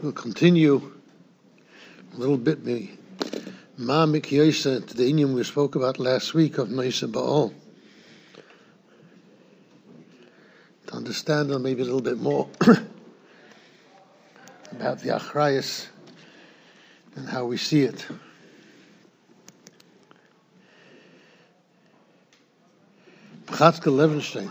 We'll continue a little bit the Ma'amik Yosa to the Indian we spoke about last week of Noisa Baal. To understand them maybe a little bit more about the Achrayas and how we see it. Chatzke Levenstein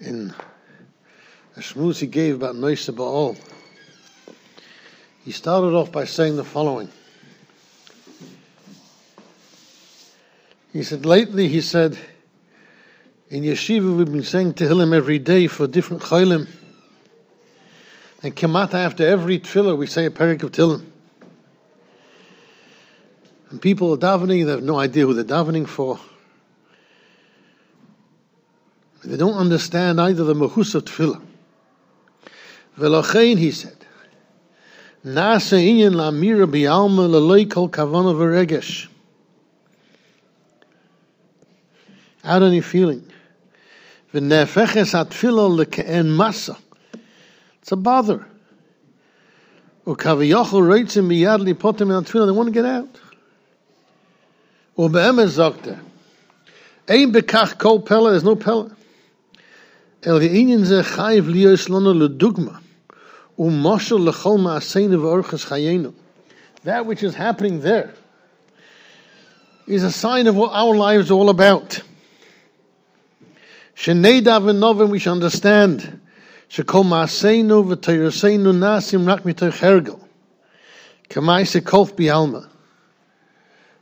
in a shmuz he gave about Noisa Baal, he started off by saying the following. He said, lately, he said, in yeshiva we've been saying Tehillim every day for different chaylim. And Kamata after every tefillah we say a parak of Tehillim. And people are davening, they have no idea who they're davening for. They don't understand either the mahus of tefillah. Velochein, he said, Nasa inyan la'mira bi'alma leloi kol kavana v'regesh. Out any feeling. It's a bother. They want to get out. U'be'emes zokter. Ein bekach kol pella. There's no pella. El inyan ze chayiv liyos lana ledugma. That which is happening there is a sign of what our lives are all about. Sheneidav and Novin, we should understand. Shekol Maaseinu Nasim Rak Mitoch Hergel. Kamai Sekof Bialma.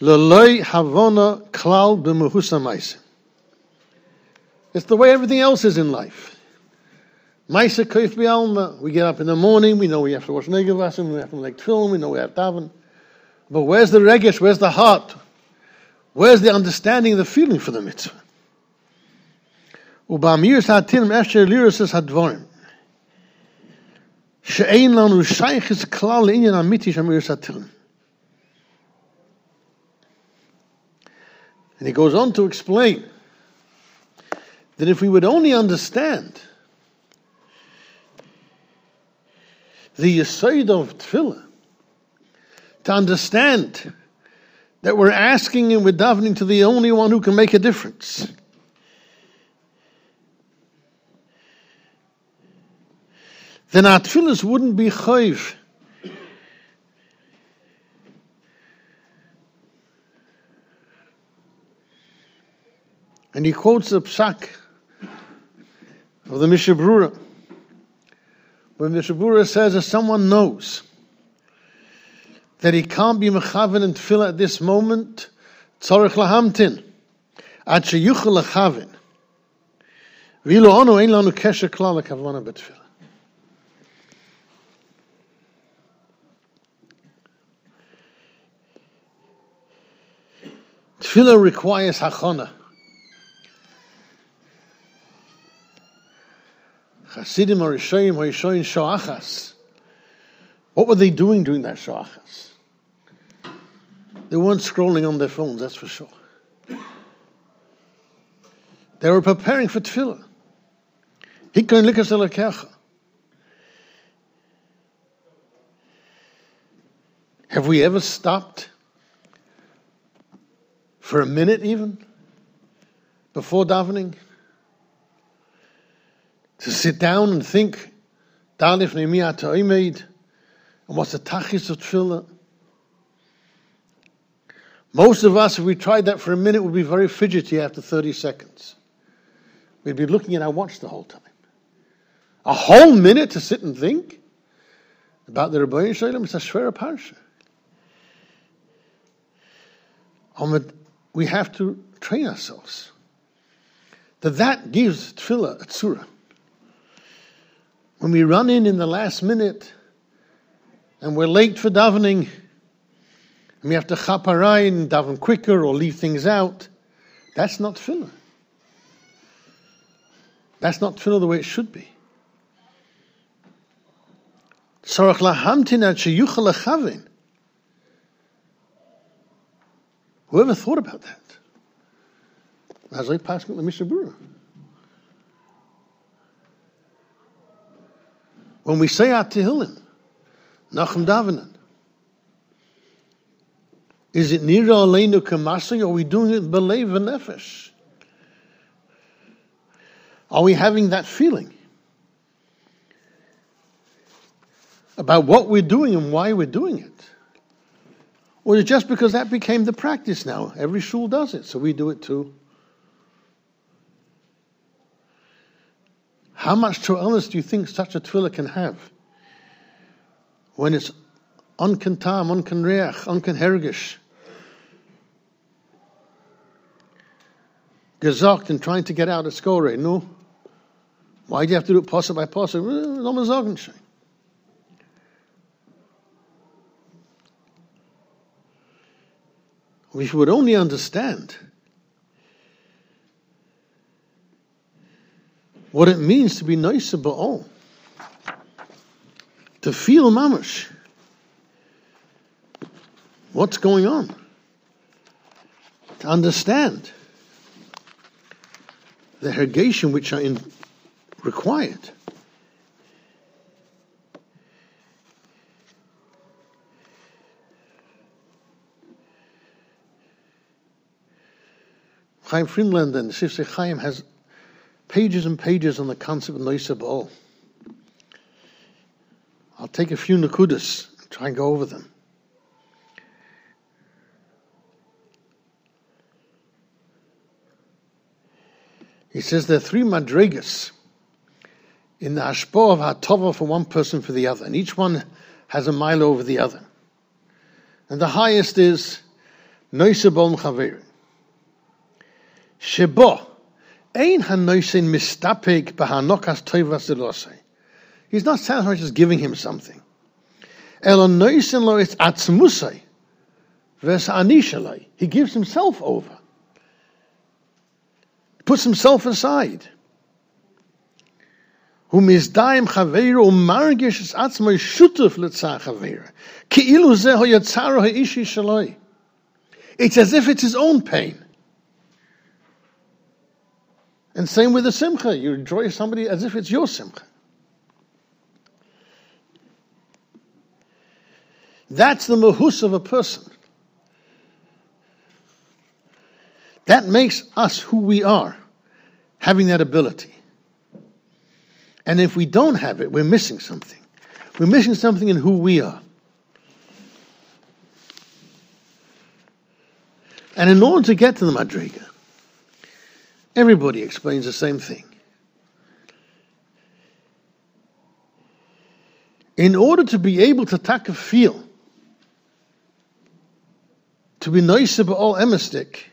Leloi Havona Klal B'Mehusa. It's the way everything else is in life. Maisa Kaif Bialma, we get up in the morning, we know we have to watch Negavasim, we have to make film, we know we have daven. But where's the regesh, where's the heart? Where's the understanding, the feeling for the mitzvah? ובאמירס העתירים אפשר לירוסס הדבורים. שאין לנו שייכס כלל לעניין אמיתי של אמירס העתירים. And he goes on to explain that if we would only understand the Yesod of Tefillah, to understand that we're asking and we're davening to the only one who can make a difference. Then our tefillahs wouldn't be chayv. And he quotes the psak of the Mishna Berura when the Shabura says if someone knows that he can't be mechaven and tefillah at this moment, tzorich lahamtin, ad sheyuchel lechaven. V'ilo onu ein lanu kesher klal lekavana betfillah. Tefillah requires hachana. Hasidim or Rishoyim Shoachas. What were they doing during that Shoachas? They weren't scrolling on their phones, that's for sure. They were preparing for tefillah. Hikon likas elakecha. Have we ever stopped for a minute even before davening? to sit down and think, Dalif Nehemiah Ta'imaid, and what's the tachis of tefillah? Most of us, if we tried that for a minute, would be very fidgety after 30 seconds. We'd be looking at our watch the whole time. A whole minute to sit and think about the Rebbeinu Shalom, it's a shvera parsha. We have to train ourselves. That that gives tefillah a tzura. When we run in in the last minute and we're late for davening, and we have to chaparai and daven quicker or leave things out, that's not tefillah. That's not tefillah the way it should be. Tzarech lahamtin ad sheyuchal lechavin. Whoever thought about that? Mishnah When we say our Tehillim, Nachum is it Nira Aleinu Kamasi, or are we doing it Belev Nefesh? Are we having that feeling about what we're doing and why we're doing it? Or is it just because that became the practice now? Every shul does it, so we do it too. How much to'elis do you think such a tefillah can have when it's unkentam, unkenreach, unkenhergish, gesagt and trying to get out of score? No. Why do you have to do it pasuk by We would only understand what it means to be Noisa Ba'ol. To feel mamash. What's going on? To understand the hergation which are in, required. Chaim Friedlander and Sifsei Chaim has pages and pages on the concept of Noisa Ba'al. I'll take a few nakudas and try and go over them. He says there are three madrigas in the hashpo of hatova for one person for the other, and each one has a mile over the other. And the highest is noisa bom chaverim. Shebo Ein hanoisin mistapik bahanokas toivas He's not satisfied just giving him something. Elon noisin lo it's atzmusai. Ves anishalai. He gives himself over. Puts himself aside. Whom is daim chaveru margish es atzmai shutuf letzah chaveru. Ki ilu zeh ho yatzaro ha-ishi shaloi. It's as if it's his own pain. And same with the simcha. You enjoy somebody as if it's your simcha. That's the mahus of a person. That makes us who we are, having that ability. And if we don't have it, we're missing something. We're missing something in who we are. And in order to get to the Madriga, Everybody explains the same thing. In order to be able to feel, to be Noisa Ba'ol emistic,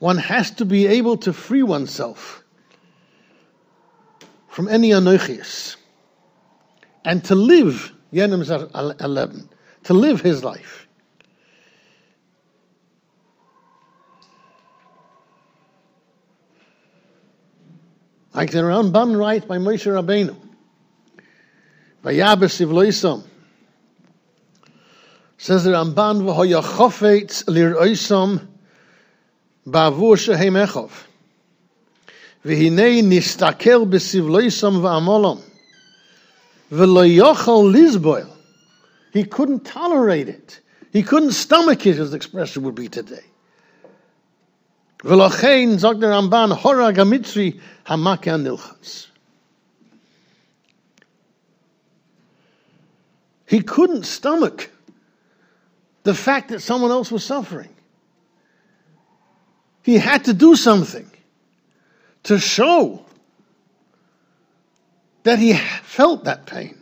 one has to be able to free oneself from any anochias and to live Yenim 11, to live his life. Like the Ramban writes by Moshe Rabbeinu. Vayabes Ivloisam. Says the Ramban, V'hoya chofetz lir oisam ba'avur shehem echov. V'hinei nistakel b'sivloisam v'amolam. V'lo yochal lizboil. He couldn't tolerate it. He couldn't stomach it, as the expression would be today. V'lochein, sagt der Ramban, hora gamitzri hamake nilchas. He couldn't stomach the fact that someone else was suffering. He had to do something to show that he felt that pain.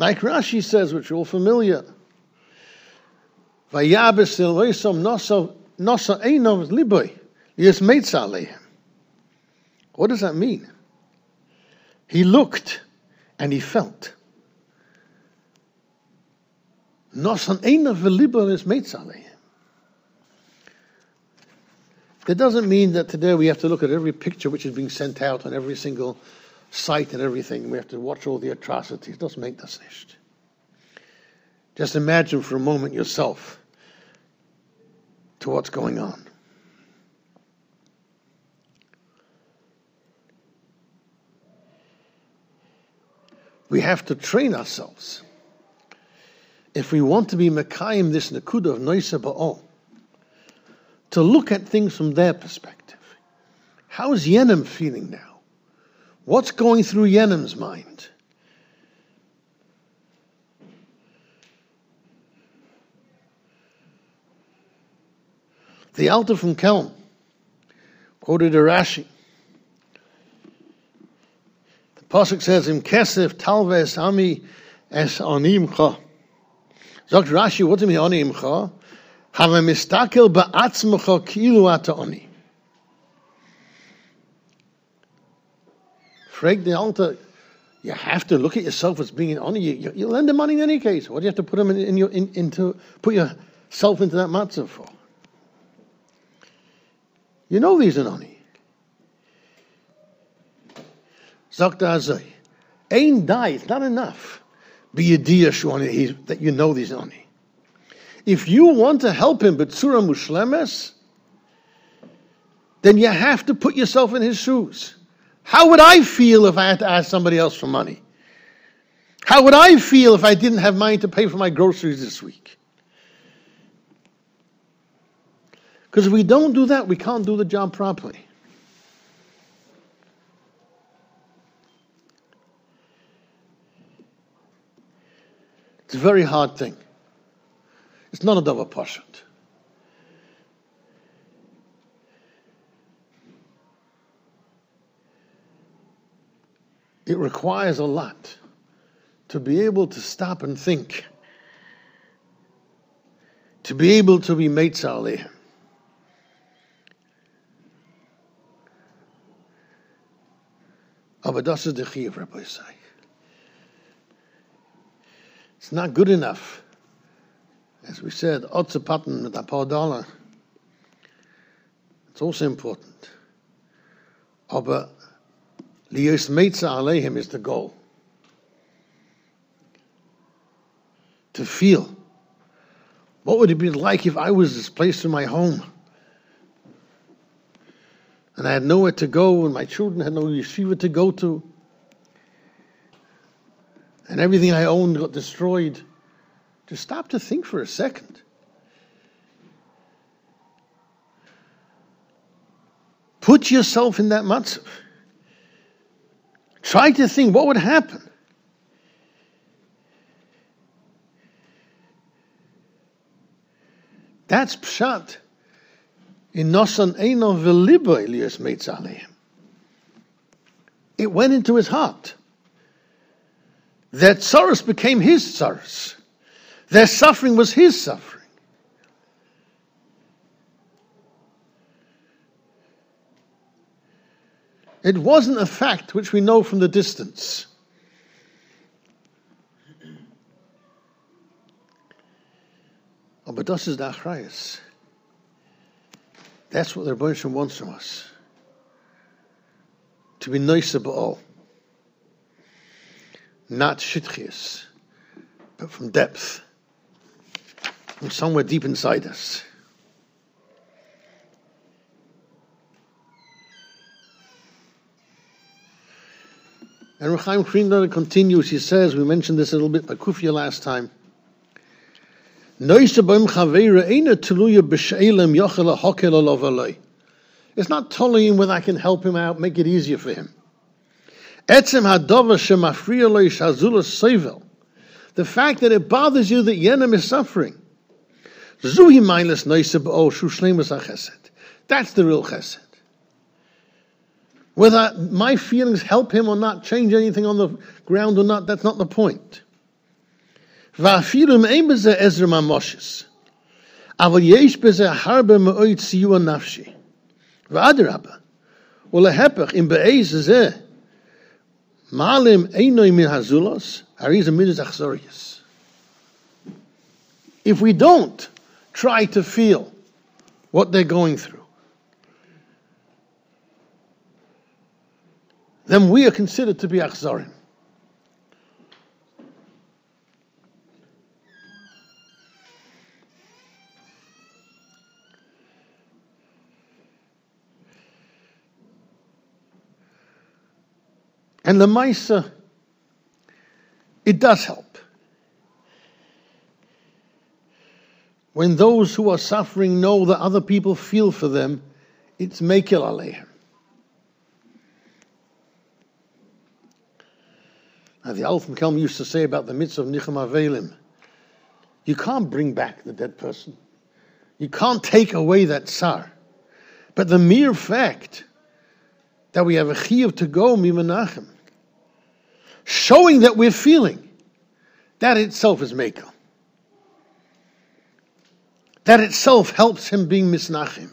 Like Rashi says, which you're all familiar. What does that mean? He looked and he felt. That doesn't mean that today we have to look at every picture which is being sent out on every single site and everything. We have to watch all the atrocities. Das meint das nicht. Just imagine for a moment yourself to what's going on. We have to train ourselves. If we want to be Mekayim, this Nakuda of Noisa Ba'ol, to look at things from their perspective. How is Yenim feeling now? What's going through Yenim's mind? The Alta from Kelm quoted a Rashi. The Pasuk says, Im kesef talves ami es onimcha. Sagt Rashi, what do you mean onimcha? Have mistakel ba'atzmecha kilu ata oni. Alta, you have to look at yourself as being an. You, you, lend the money in any case. What do you have to put them in, in your in, into put yourself into that matzah for? You know these are nani. Sagt Azai. Ain die, it's not enough. Be a shwani that you know these nani. If you want to help him, but surah mushlemes, then you have to put yourself in his shoes. How would I feel if I had to ask somebody else for money? How would I feel if I didn't have money to pay for my groceries this week? Because if we don't do that, we can't do the job properly. It's a very hard thing. It's not a dava pashut. It requires a lot to be able to stop and think, to be able to be meitzah Aber das ist der Rabbi. It's not good enough. As we said, mit. It's also important. Aber Liyos Meitza Aleihim is the goal. To feel. What would it be like if I was displaced from my home? and I had nowhere to go, and my children had no yeshiva to go to, and everything I owned got destroyed. Just stop to think for a second. Put yourself in that matzav. Try to think what would happen. That's pshat in Nosan Meitzalehim. It went into his heart. That tsaros became his tsaros. Their suffering was his suffering. It wasn't a fact which we know from the distance. Oh, but das ist der. That's what the Rebbe wants from us. To be Noisa Ba'ol. Not shitchias, but from depth. From somewhere deep inside us. And Rechaim Friedlander continues, he says, we mentioned this a little bit by Kufia last time. It's not telling him whether I can help him out, make it easier for him. The fact that it bothers you that Yenim is suffering. That's the real chesed. Whether my feelings help him or not, change anything on the ground or not, that's not the point. ואפילו אם אין בזה עזר ממושס. אבל יש בזה הרבה מאוד סיוע נפשי. ואדרבה, ולהפך, אם בעז זה מעלים אינו מן הזולוס, הרי זה מידס אכזוריוס. If we don't try to feel what they're going through, then we are considered to be achzarim. And the Maisa, it does help. When those who are suffering know that other people feel for them, it's Mekil Aleichem. Now, the Alf Kelm used to say about the mitzvah of Nichem Avelim, you can't bring back the dead person. You can't take away that tsar. But the mere fact that we have a chiyuv to go mimanachem, showing that we're feeling, that itself is mekel. That itself helps him being misnachim.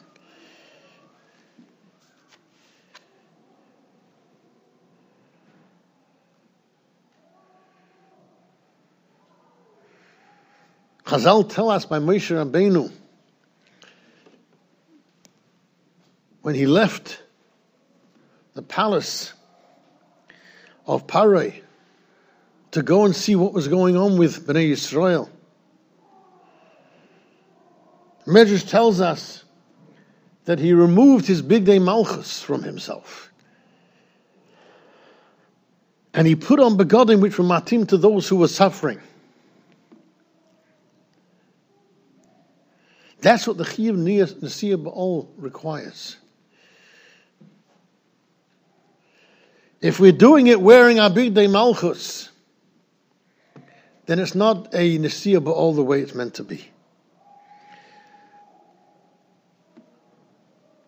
Chazal tell us by Moshe Rabbeinu when he left the palace of Paray to go and see what was going on with Bnei Yisrael. Medrash tells us that he removed his bigdei malchus from himself. And he put on begodim which were matim to those who were suffering. That's what the Chiyuv Nasiya Baal requires. If we're doing it wearing our bigdei malchus, then it's not a Nasiya Baal the way it's meant to be.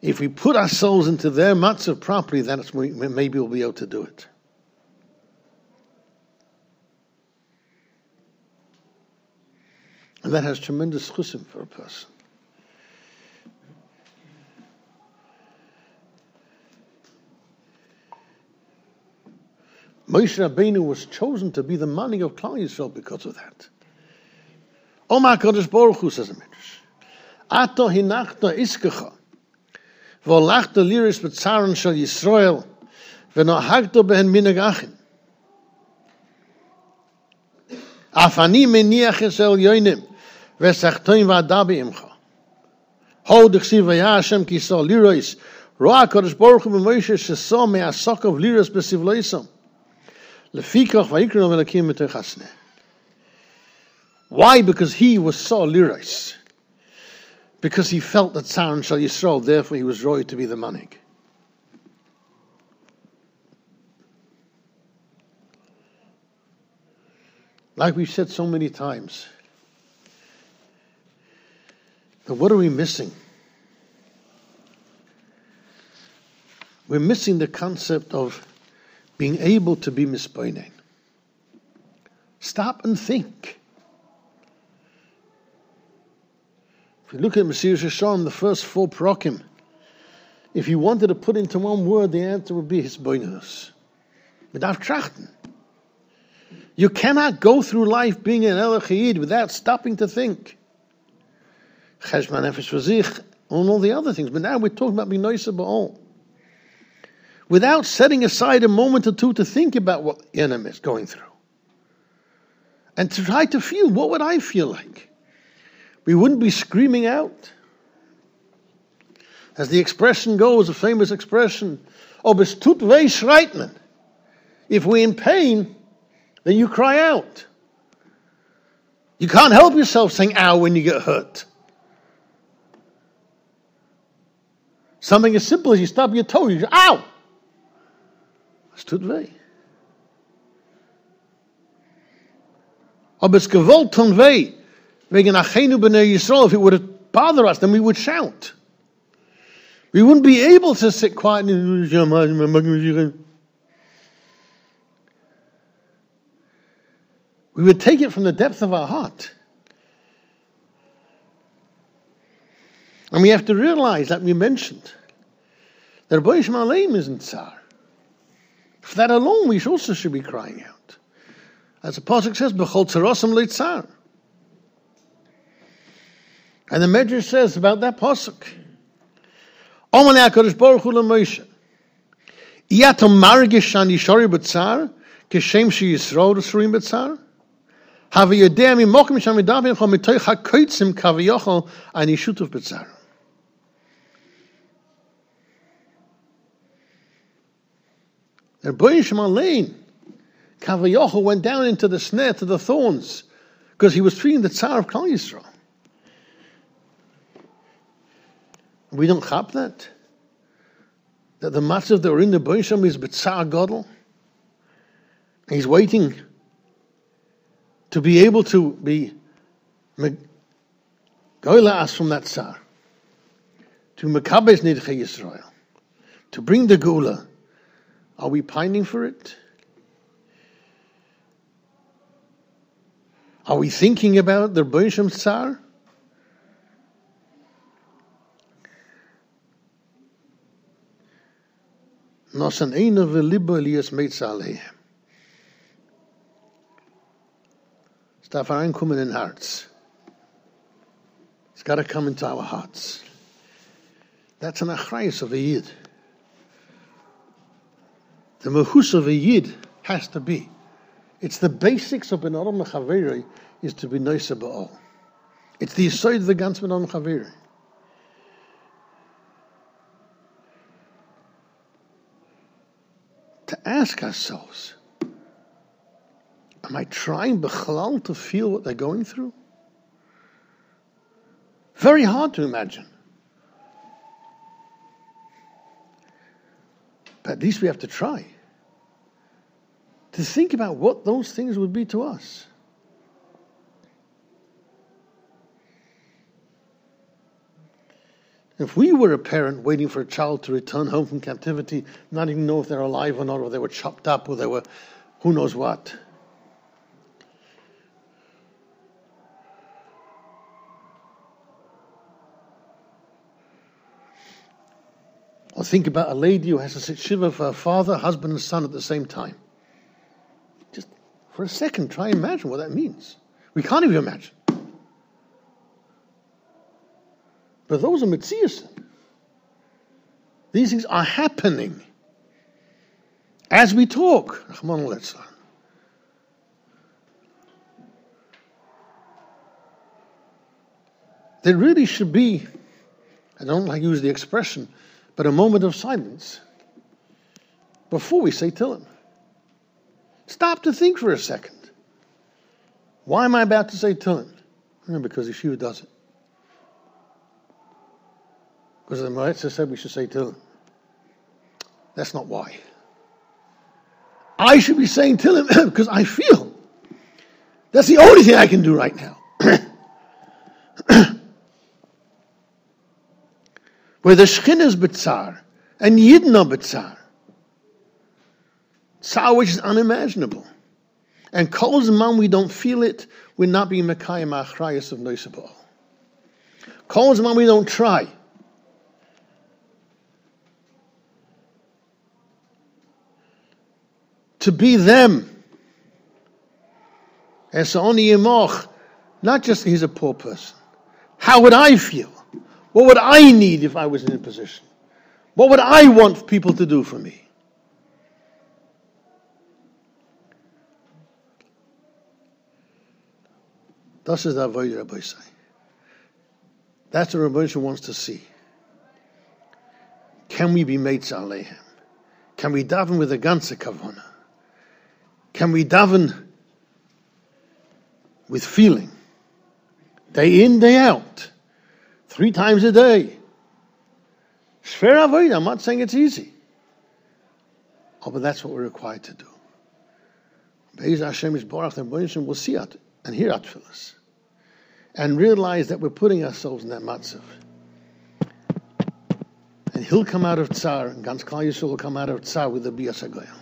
If we put ourselves into their matzah properly, then it's, maybe we'll be able to do it. And that has tremendous chusim for a person. Moshe Rabbeinu was chosen to be the money of Klal Yisrael because of that. Omar Kodesh Baruch Hu says a Midrash. Ato hinachta iskecha. V'olachta liris b'tzaron shel Yisrael. V'nohagto behen minag achim. Afani meniach es el yoinim. V'sachtoin v'adabi imcha. Ho d'chsiv v'ya Hashem ki so liris. Roa Kodesh Baruch Hu b'Moshe sheso me'asok of liris b'sivleisam. Why? Because he was so lirais. Because he felt that Saran Shal Yisrael, therefore he was roy to be the manik. Like we've said so many times, but what are we missing? We're missing the concept of being able to be mispoinen. Stop and think. If you look at Mesilas Yesharim, the first four prokim, if you wanted to put into one word, the answer would be hisboinus. Without trachten. You cannot go through life being an Elachid without stopping to think. Cheshman Nefesh Vazich, and all the other things. But now we're talking about being nicer all without setting aside a moment or two to think about what the enemy is going through. And to try to feel what would I feel like? We wouldn't be screaming out. As the expression goes, a famous expression, ob es tut weh schreit man. If we're in pain, then you cry out. You can't help yourself saying ow when you get hurt. Something as simple as you stub your toe, you go, ow! Tut weh. Aber es gewollt tun weh. Wegen Achenu b'nei Yisrael, if it would have bothered us, then we would shout. We wouldn't be able to sit quiet we would take it from the depth of our heart. And we have to realize that we mentioned that Rabbi Ishmael isn't Tsar. For that alone, we also should be crying out. As the Pasuk says, B'chol tzarosim leitzar. And the Medrash says about that Pasuk, Omanei HaKadosh Baruch Hu Moshe, Iatom margish shani shori b'tzar, כשם שישרוד אסורים בצער? הווה יודע ממוקם שם מדבר לך מתוך הקויצים כביכול אני שותף בצער. The boy Shemalim, Kavayochel went down into the snare to the thorns because he was feeling the tsar of Kal Yisrael. We don't have that. That the matzav that were in the Boisham is B'tzar Godel. He's waiting to be able to be goilas from that tsar, to mekabes nidche Yisrael, to bring the gula. Are we pining for it? Are we thinking about the Boisham tsar? Nosan eine velibo Elias Meitzaleh. It's darf reinkommen in hearts. It's got to come into our hearts. That's an achrayus of a yid. The mahus of a yid has to be. It's the basics of Ben Adam Chaveri is to be nice all. It's the side of the Gans Ben Adam. To ask ourselves, Am I trying Bechlal to feel what they're going through? Very hard to imagine. At least we have to try to think about what those things would be to us. If we were a parent waiting for a child to return home from captivity, not even know if they're alive or not, or they were chopped up, or they were who knows what, Think about a lady who has to sit shiva for her father, husband, and son at the same time. Just for a second, try and imagine what that means. We can't even imagine. But those are mitzias. These things are happening as we talk. There really should be, I don't like to use the expression, but a moment of silence before we say Tillim. Stop to think for a second. Why am I about to say Tillim? Because Yeshua does it. Because the Moetzah said we should say Tillim. That's not why. I should be saying Tillim because I feel. That's the only thing I can do right now. Where the Shechin is B'tzar and Yidden are B'tzar. Tsar which is unimaginable. And Kol Zman we don't feel it, we're not being Mekayim Achrayas of Noisabal. Kol Zman we don't try. To be them. As only Yemoch, not just he's a poor person. How would I feel? What would I need if I was in a position? What would I want people to do for me? Der Avodah Rabbi say. That's what Rabbi wants to see. Can we be mates alehem? Can we daven with a ganze kavana? Can we daven with feeling? Day in, day out three times a day. Shver avoid. I'm not saying it's easy. Oh, but that's what we're required to do. Be'ez Hashem is Baruch and we'll see it and hear at us. And realize that we're putting ourselves in that matzav. And he'll come out of tsar, and Gans Klal Yisrael will come out of tsar with the HaGoyal.